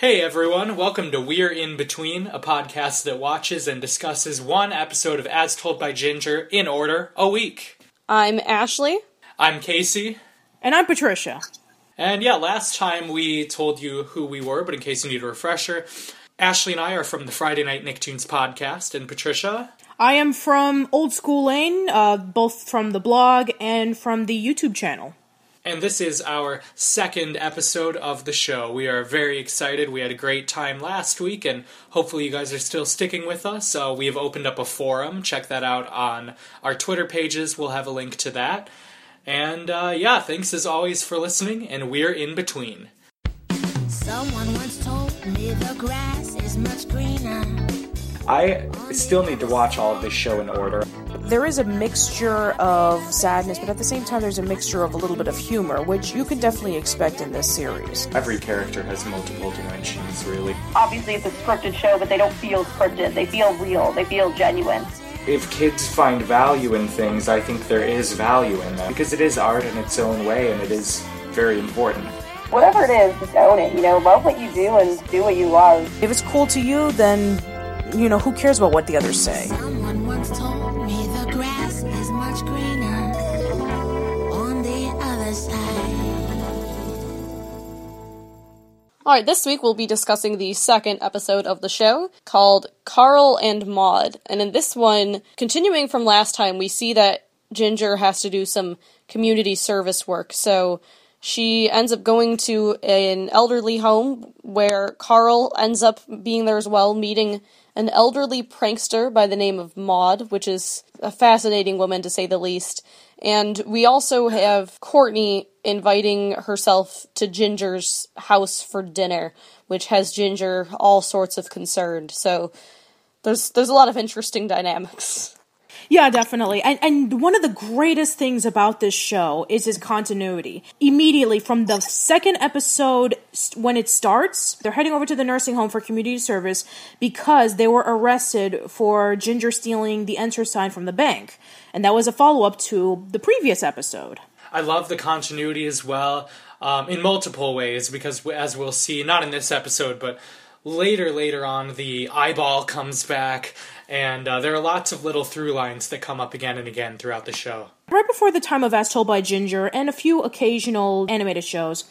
Hey everyone, welcome to We're In Between, a podcast that watches and discusses one episode of As Told by Ginger in order a week. I'm Ashley. I'm Casey. And I'm Patricia. And yeah, last time we told you who we were, but in case you need a refresher, Ashley and I are from the Friday Night Nicktoons podcast, and Patricia. I am from Old School Lane, uh, both from the blog and from the YouTube channel. And this is our second episode of the show. We are very excited. We had a great time last week, and hopefully, you guys are still sticking with us. Uh, we have opened up a forum. Check that out on our Twitter pages. We'll have a link to that. And uh, yeah, thanks as always for listening, and we're in between. Someone once told me the grass is much greener. I still need to watch all of this show in order. There is a mixture of sadness, but at the same time, there's a mixture of a little bit of humor, which you can definitely expect in this series. Every character has multiple dimensions, really. Obviously, it's a scripted show, but they don't feel scripted. They feel real. They feel genuine. If kids find value in things, I think there is value in them because it is art in its own way and it is very important. Whatever it is, just own it. You know, love what you do and do what you love. If it's cool to you, then, you know, who cares about what the others say? Alright, this week we'll be discussing the second episode of the show called Carl and Maude. And in this one, continuing from last time, we see that Ginger has to do some community service work. So she ends up going to an elderly home where Carl ends up being there as well, meeting an elderly prankster by the name of Maude, which is a fascinating woman to say the least. And we also have Courtney inviting herself to Ginger's house for dinner, which has Ginger all sorts of concerned. So there's there's a lot of interesting dynamics. Yeah, definitely. And and one of the greatest things about this show is its continuity. Immediately from the second episode when it starts, they're heading over to the nursing home for community service because they were arrested for Ginger stealing the enter sign from the bank. And that was a follow-up to the previous episode. I love the continuity as well um, in multiple ways because, as we'll see, not in this episode, but later, later on, the eyeball comes back, and uh, there are lots of little through lines that come up again and again throughout the show. Right before the time of As Told by Ginger and a few occasional animated shows,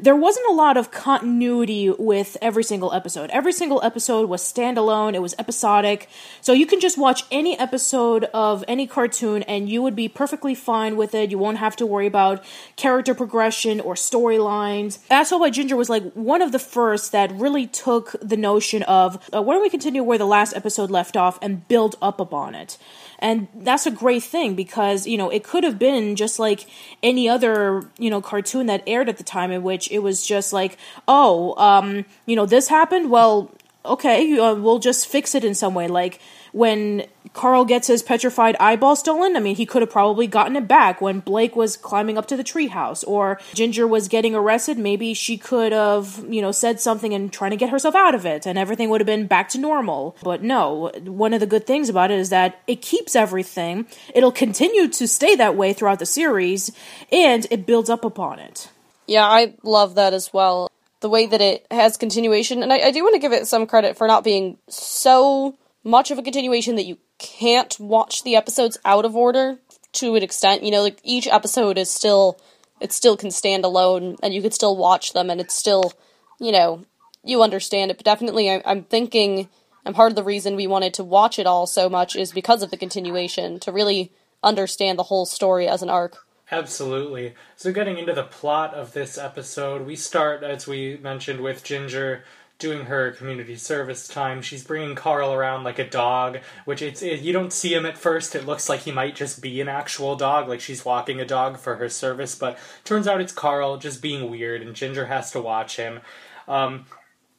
there wasn't a lot of continuity with every single episode. Every single episode was standalone, it was episodic. So you can just watch any episode of any cartoon and you would be perfectly fine with it. You won't have to worry about character progression or storylines. As Told by Ginger was like one of the first that really took the notion of uh, why don't we continue where the last episode left off and build up upon it. And that's a great thing because, you know, it could have been just like any other, you know, cartoon that aired at the time in which it was just like, oh, um, you know, this happened. Well, okay, uh, we'll just fix it in some way. Like when Carl gets his petrified eyeball stolen, I mean, he could have probably gotten it back when Blake was climbing up to the treehouse, or Ginger was getting arrested. Maybe she could have, you know, said something and trying to get herself out of it, and everything would have been back to normal. But no, one of the good things about it is that it keeps everything. It'll continue to stay that way throughout the series, and it builds up upon it. Yeah, I love that as well. The way that it has continuation, and I, I do want to give it some credit for not being so much of a continuation that you can't watch the episodes out of order to an extent. You know, like each episode is still it still can stand alone and you could still watch them and it's still, you know, you understand it. But definitely I, I'm thinking and part of the reason we wanted to watch it all so much is because of the continuation to really understand the whole story as an arc. Absolutely. So, getting into the plot of this episode, we start, as we mentioned, with Ginger doing her community service time. She's bringing Carl around like a dog, which it's it, you don't see him at first. It looks like he might just be an actual dog, like she's walking a dog for her service. But turns out it's Carl just being weird, and Ginger has to watch him. Um,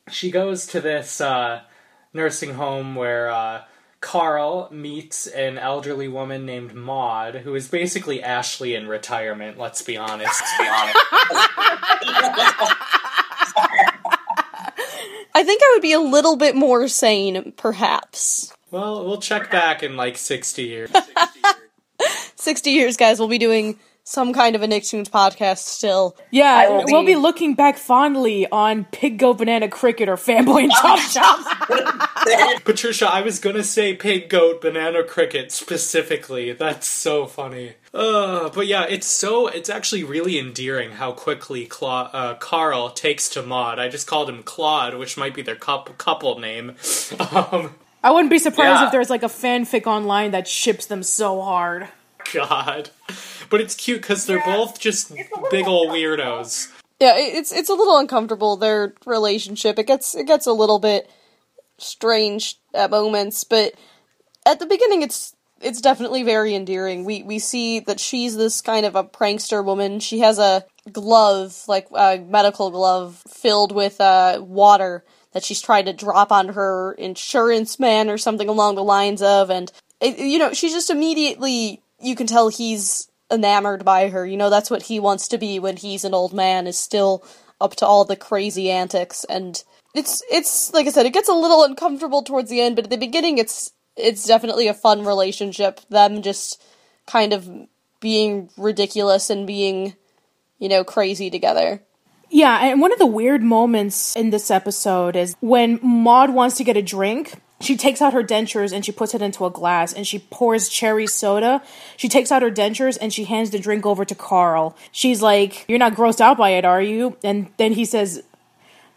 she goes to this uh, nursing home where. Uh, Carl meets an elderly woman named Maude, who is basically Ashley in retirement. Let's be honest. Let's be honest. I think I would be a little bit more sane, perhaps. well, we'll check back in like sixty years. 60 years, guys, we'll be doing some kind of a Nicktoons podcast still. Yeah, will we'll be- be looking back fondly on Pig Goat Banana Cricket or Fanboy and Chop Chop. Patricia, I was gonna say pig, goat, banana, cricket specifically. That's so funny. Uh, but yeah, it's so it's actually really endearing how quickly Cla- uh, Carl takes to Maude. I just called him Claude, which might be their couple couple name. Um, I wouldn't be surprised Yeah. if there's like a fanfic online that ships them so hard. God, but it's cute because they're both just big old weirdos. Yeah, it's it's a little uncomfortable their relationship. It gets it gets a little bit strange at moments, but at the beginning it's it's definitely very endearing. We we see that she's this kind of a prankster woman. She has a glove, like a medical glove filled with uh water that she's tried to drop on her insurance man or something along the lines of and it, you know, she's just immediately you can tell he's enamored by her. You know, that's what he wants to be when he's an old man is still up to all the crazy antics and it's it's like I said, it gets a little uncomfortable towards the end, but at the beginning it's it's definitely a fun relationship. Them just kind of being ridiculous and being, you know, crazy together. Yeah, and one of the weird moments in this episode is when Maude wants to get a drink. She takes out her dentures and she puts it into a glass and she pours cherry soda. She takes out her dentures and she hands the drink over to Carl. She's like, You're not grossed out by it, are you? And then he says,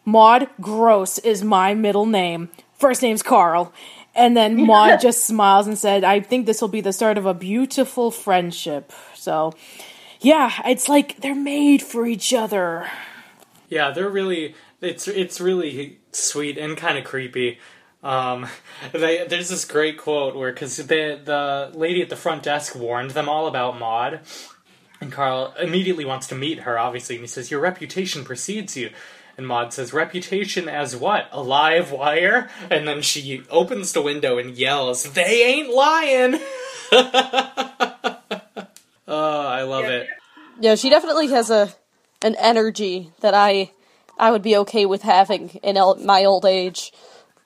Maude Gross is my middle name. First name's Carl. And then Maude just smiles and said, I think this will be the start of a beautiful friendship. So, yeah, it's like they're made for each other. Yeah, they're really it's it's really sweet and kind of creepy. Um, they, there's this great quote where because the the lady at the front desk warned them all about Maude, and Carl immediately wants to meet her. Obviously, and he says, "Your reputation precedes you." And Maude says, "Reputation as what? A live wire?" And then she opens the window and yells, "They ain't lying!" oh, I love it. Yeah, she definitely has a an energy that I I would be okay with having in el- my old age.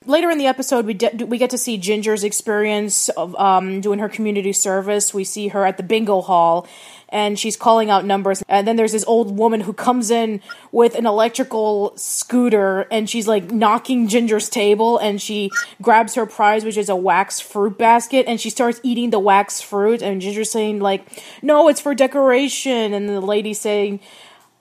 later in the episode, we de- we get to see Ginger's experience of um, doing her community service. We see her at the bingo hall, and she's calling out numbers. And then there's this old woman who comes in with an electrical scooter, and she's like knocking Ginger's table, and she grabs her prize, which is a wax fruit basket, and she starts eating the wax fruit. And Ginger's saying like, "No, it's for decoration," and the lady saying.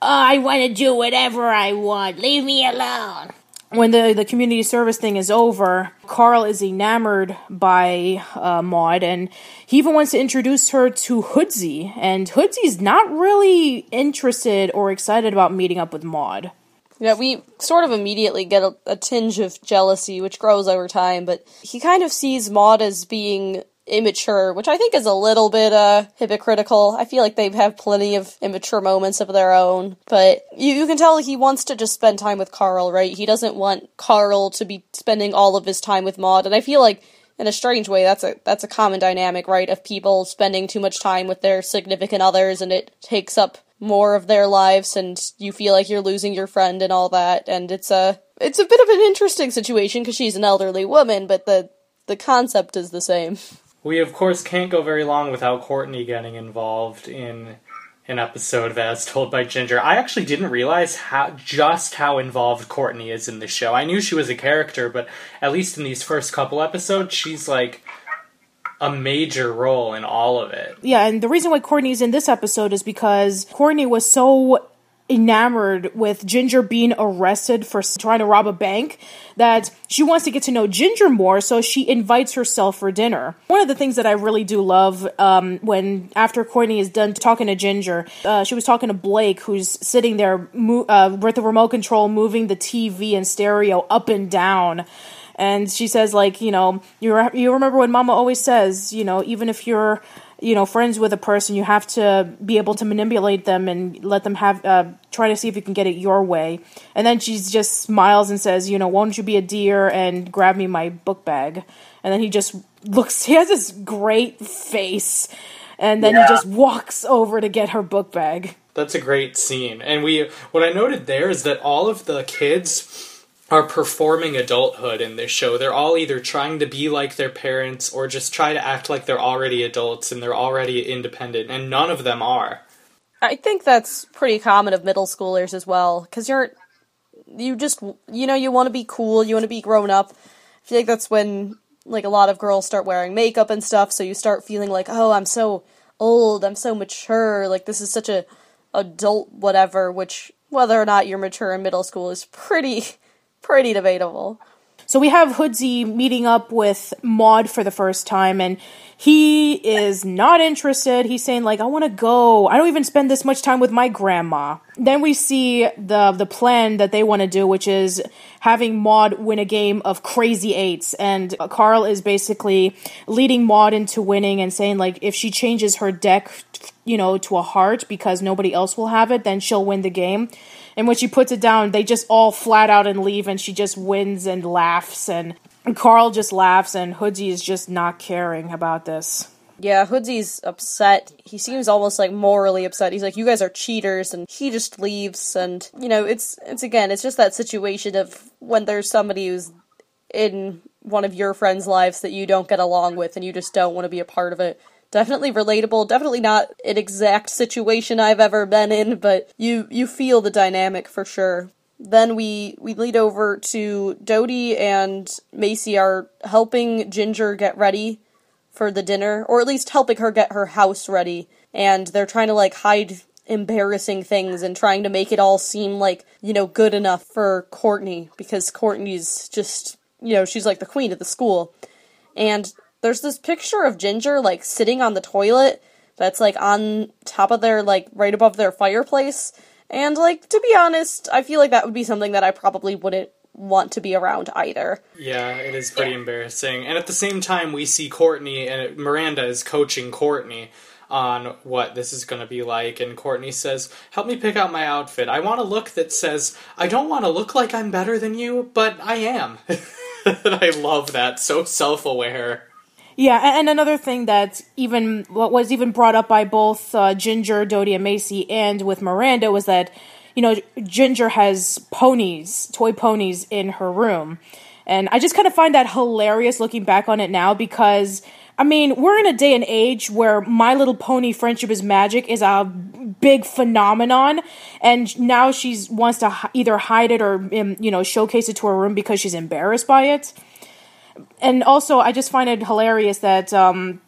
"Oh, I want to do whatever I want. Leave me alone when the, the community service thing is over, Carl is enamored by uh, Maude, and he even wants to introduce her to Hoodsy. And Hoodsy's not really interested or excited about meeting up with Maude. Yeah, we sort of immediately get a, a tinge of jealousy, which grows over time, but he kind of sees Maude as being immature, which I think is a little bit uh hypocritical. I feel like they have plenty of immature moments of their own, but you, you can tell he wants to just spend time with Carl, right? He doesn't want Carl to be spending all of his time with Maude, and I feel like in a strange way that's a that's a common dynamic, right? Of people spending too much time with their significant others and it takes up more of their lives and you feel like you're losing your friend and all that and it's a it's a bit of an interesting situation because she's an elderly woman but the the concept is the same We of course can't go very long without Courtney getting involved in an episode of As Told by Ginger. I actually didn't realize how just how involved Courtney is in the show. I knew she was a character, but at least in these first couple episodes, she's like a major role in all of it. Yeah, and the reason why Courtney's in this episode is because Courtney was so enamored with Ginger being arrested for trying to rob a bank that she wants to get to know Ginger more, so she invites herself for dinner. One of the things that I really do love um, when after Courtney is done talking to Ginger, uh, she was talking to Blake, who's sitting there mo- uh, with the remote control, moving the TV and stereo up and down and she says like you know you you remember what mama always says you know even if you're you know friends with a person you have to be able to manipulate them and let them have uh, try to see if you can get it your way. And then she just smiles and says you know won't you be a dear and grab me my book bag? And then he just looks he has this great face and then he just walks over to get her book bag. That's a great scene. And we what I noted there is that all of the kids are performing adulthood in this show. They're all either trying to be like their parents or just try to act like they're already adults and they're already independent and none of them are. I think that's pretty common of middle schoolers as well, because you're, you just, you know, you want to be cool, you want to be grown up. I feel like that's when, like, a lot of girls start wearing makeup and stuff, so you start feeling like, oh, I'm so old, I'm so mature, like, this is such a adult whatever, which, whether or not you're mature in middle school is pretty, pretty debatable. So we have Hoodsy meeting up with Maude for the first time, and he is not interested. He's saying like, "I want to go. I don't even spend this much time with my grandma." Then we see the the plan that they want to do, which is having Maude win a game of Crazy Eights, and Carl is basically leading Maude into winning and saying like, if she changes her deck, you know, to a heart because nobody else will have it, then she'll win the game. And when she puts it down, they just all flat out and leave, and she just wins and laughs. And Carl just laughs, and Hoodsy is just not caring about this. Yeah, Hoodsy's upset. He seems almost like morally upset. He's like, "You guys are cheaters," and he just leaves. And you know, it's it's again, it's just that situation of when there's somebody who's in one of your friends' lives that you don't get along with, and you just don't want to be a part of it. Definitely relatable. Definitely not an exact situation I've ever been in, but you you feel the dynamic for sure. Then we we lead over to Dodie and Macie are helping Ginger get ready for the dinner, or at least helping her get her house ready. And they're trying to like hide embarrassing things and trying to make it all seem like, you know, good enough for Courtney because Courtney's just, you know, she's like the queen of the school. And there's this picture of Ginger like sitting on the toilet that's like on top of their like right above their fireplace. And like to be honest, I feel like that would be something that I probably wouldn't want to be around either. Yeah, it is pretty embarrassing. And at the same time, we see Courtney and Miranda is coaching Courtney on what this is going to be like. And Courtney says, Help me pick out my outfit. I want a look that says, I don't want to look like I'm better than you, but I am. and I love that. So self aware. Yeah, and another thing that even what was even brought up by both uh, Ginger, Dodie, and Macie, and with Miranda was that you know Ginger has ponies, toy ponies in her room, and I just kind of find that hilarious looking back on it now because. I mean, we're in a day and age where My Little Pony Friendship is Magic is a big phenomenon, and now she's wants to either hide it or um, you know showcase it to her room because she's embarrassed by it and also I just find it hilarious that um,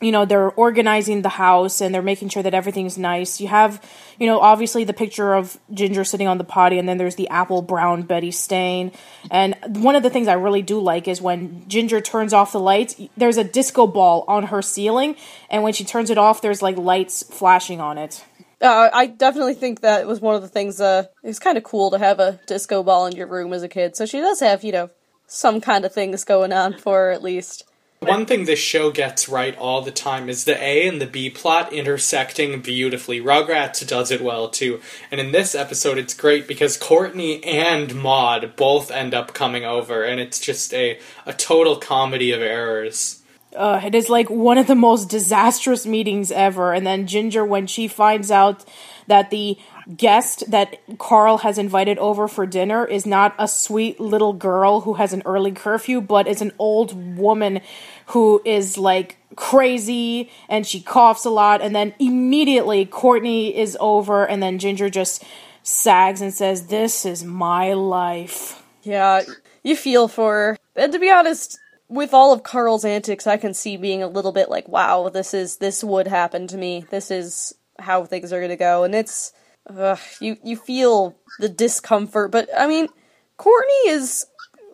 you know they're organizing the house and they're making sure that everything's nice. You have you know obviously the picture of Ginger sitting on the potty, and then there's the apple brown Betty stain. And one of the things I really do like is when Ginger turns off the lights. There's a disco ball on her ceiling, and when she turns it off, there's like lights flashing on it. Uh, I definitely think that was one of the things. Uh, kind of cool to have a disco ball in your room as a kid. So she does have, you know, some kind of things going on for her at least. One thing this show gets right all the time is the A and the B plot intersecting beautifully. Rugrats does it well too. And in this episode, it's great because Courtney and Maude both end up coming over, and it's just a, a total comedy of errors. Uh, it is like one of the most disastrous meetings ever. And then Ginger, when she finds out that the guest that Carl has invited over for dinner is not a sweet little girl who has an early curfew, but is an old woman who is like crazy and she coughs a lot. And then immediately Courtney is over, and then Ginger just sags and says, This is my life. Yeah, you feel for her. And to be honest, with all of Carl's antics, I can see being a little bit like, wow, this is this would happen to me. This is how things are gonna go, and it's ugh, you you feel the discomfort. But I mean, Courtney is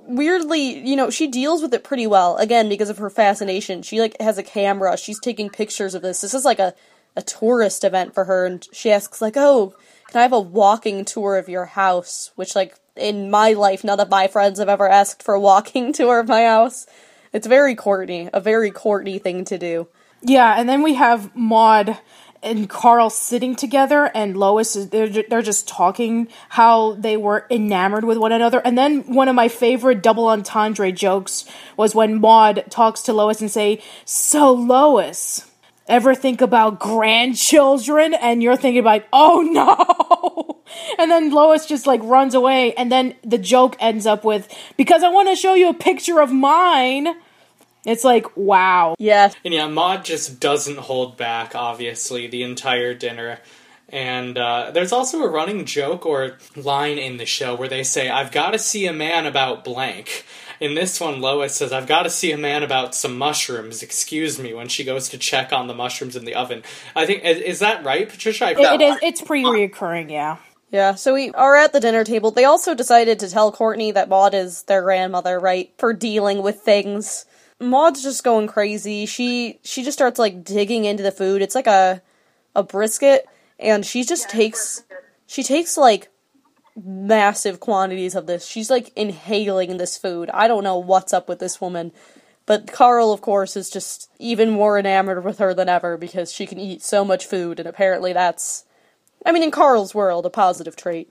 weirdly, you know, she deals with it pretty well. Again, because of her fascination, she like has a camera. She's taking pictures of this. This is like a a tourist event for her, and she asks like, "Oh, can I have a walking tour of your house?" Which like in my life, none of my friends have ever asked for a walking tour of my house. It's very Courtney, a very Courtney thing to do. Yeah, and then we have Maude and Carl sitting together, and Lois is they're they're just talking how they were enamored with one another. And then one of my favorite double entendre jokes was when Maude talks to Lois and say, "So Lois." Ever think about grandchildren? And you're thinking about, oh no! And then Lois just like runs away, and then the joke ends up with, because I want to show you a picture of mine. It's like, wow. Yes, And yeah, Maude just doesn't hold back, obviously, the entire dinner. And uh, there's also a running joke or line in the show where they say, I've got to see a man about blank. In this one, Lois says, I've got to see a man about some mushrooms, excuse me, when she goes to check on the mushrooms in the oven. I think, is, is that right, Patricia? I, It, it is. It's pre reoccurring, Yeah. Yeah, so we are at the dinner table. They also decided to tell Courtney that Maude is their grandmother, right, for dealing with things. Maude's just going crazy. She she just starts like digging into the food. It's like a a brisket and she just takes she takes like massive quantities of this. She's like inhaling this food. I don't know what's up with this woman. But Carl, of course, is just even more enamored with her than ever because she can eat so much food, and apparently that's, I mean, in Carl's world, a positive trait.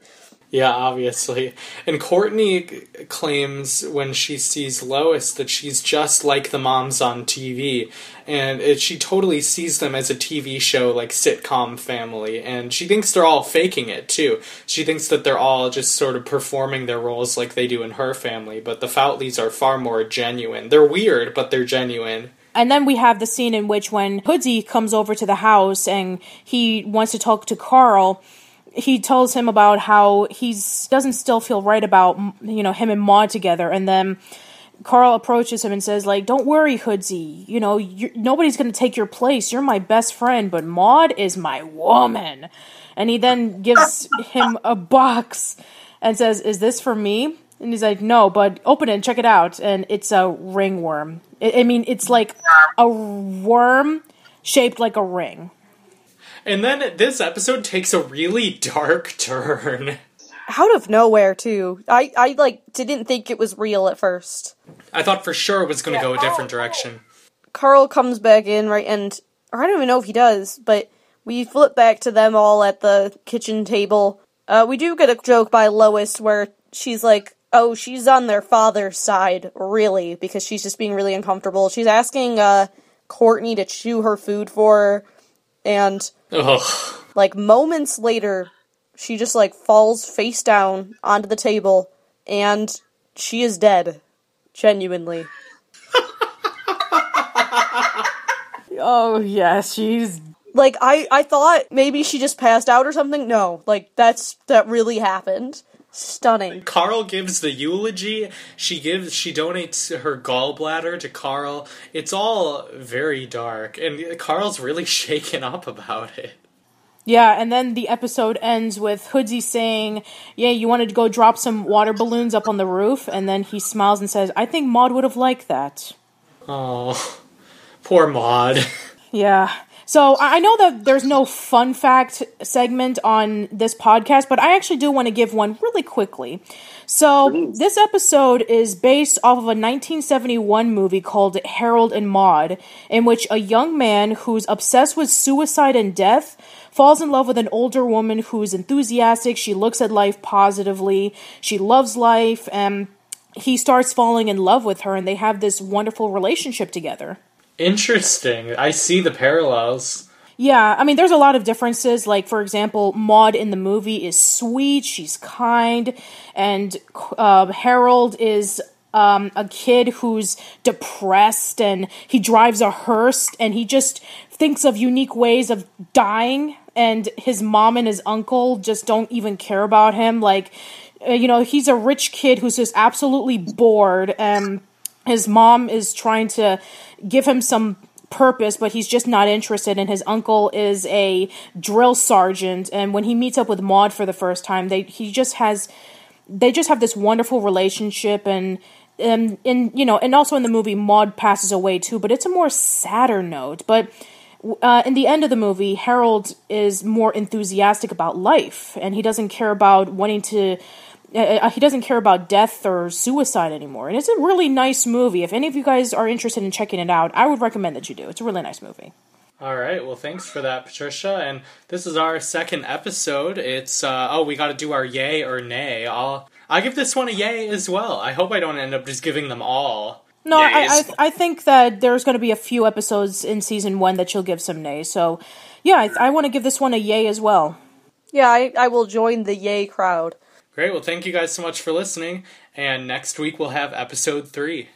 Yeah, obviously. And Courtney claims when she sees Lois that she's just like the moms on TV. And it, she totally sees them as a TV show, like sitcom family. And she thinks they're all faking it, too. She thinks that they're all just sort of performing their roles like they do in her family. But the Foutleys are far more genuine. They're weird, but they're genuine. And then we have the scene in which when Hoodsie comes over to the house and he wants to talk to Carl, he tells him about how he's doesn't still feel right about you know him and Maude together, and then Carl approaches him and says like, "Don't worry, Hoodsie. You know nobody's going to take your place. You're my best friend, but Maude is my woman." And he then gives him a box and says, "Is this for me?" And he's like, "No, but open it and check it out." And it's a ringworm. I mean, it's like a worm shaped like a ring. And then this episode takes a really dark turn. Out of nowhere, too. I, I like didn't think it was real at first. I thought for sure it was going to go a different direction. Carl comes back in, right, and or I don't even know if he does, but we flip back to them all at the kitchen table. Uh, we do get a joke by Lois where she's like, "Oh, she's on their father's side, really," because she's just being really uncomfortable. She's asking uh, Courtney to chew her food for her, and Ugh. like moments later, she just like falls face down onto the table, and she is dead, genuinely. Oh yeah she's like I I thought maybe she just passed out or something. No, like that's that really happened. Stunning. Carl gives the eulogy. She gives she donates her gallbladder to Carl. It's all very dark and Carl's really shaken up about it. Yeah, and then the episode ends with Hoodsie saying, Yeah, you wanted to go drop some water balloons up on the roof, and then he smiles and says, I think Maude would have liked that. Oh. Poor Maude. Yeah. So I know that there's no fun fact segment on this podcast, but I actually do want to give one really quickly. So this episode is based off of a 1971 movie called Harold and Maude, in which a young man who's obsessed with suicide and death falls in love with an older woman who's enthusiastic. She looks at life positively. She loves life, and he starts falling in love with her, and they have this wonderful relationship together. Interesting. I see the parallels. Yeah, I mean, there's a lot of differences. Like, for example, Maude in the movie is sweet, she's kind, and uh, Harold is um, a kid who's depressed and he drives a hearse and he just thinks of unique ways of dying. And his mom and his uncle just don't even care about him. Like, uh, you know, he's a rich kid who's just absolutely bored and his mom is trying to give him some purpose but he's just not interested and his uncle is a drill sergeant and when he meets up with Maude for the first time they he just has they just have this wonderful relationship and and in you know and also in the movie Maude passes away too but it's a more sadder note but uh, in the end of the movie, Harold is more enthusiastic about life, and he doesn't care about wanting to. Uh, he doesn't care about death or suicide anymore, and it's a really nice movie. If any of you guys are interested in checking it out, I would recommend that you do. It's a really nice movie. All right. Well, thanks for that, Patricia. And this is our second episode. It's uh, oh, we got to do our yay or nay. I'll I give this one a yay as well. I hope I don't end up just giving them all. No, I, I. I think that there's going to be a few episodes in season one that you'll give some nays. So, yeah, I, I want to give this one a yay as well. Yeah, I, I will join the yay crowd. Great. Well, thank you guys so much for listening. And next week we'll have episode three.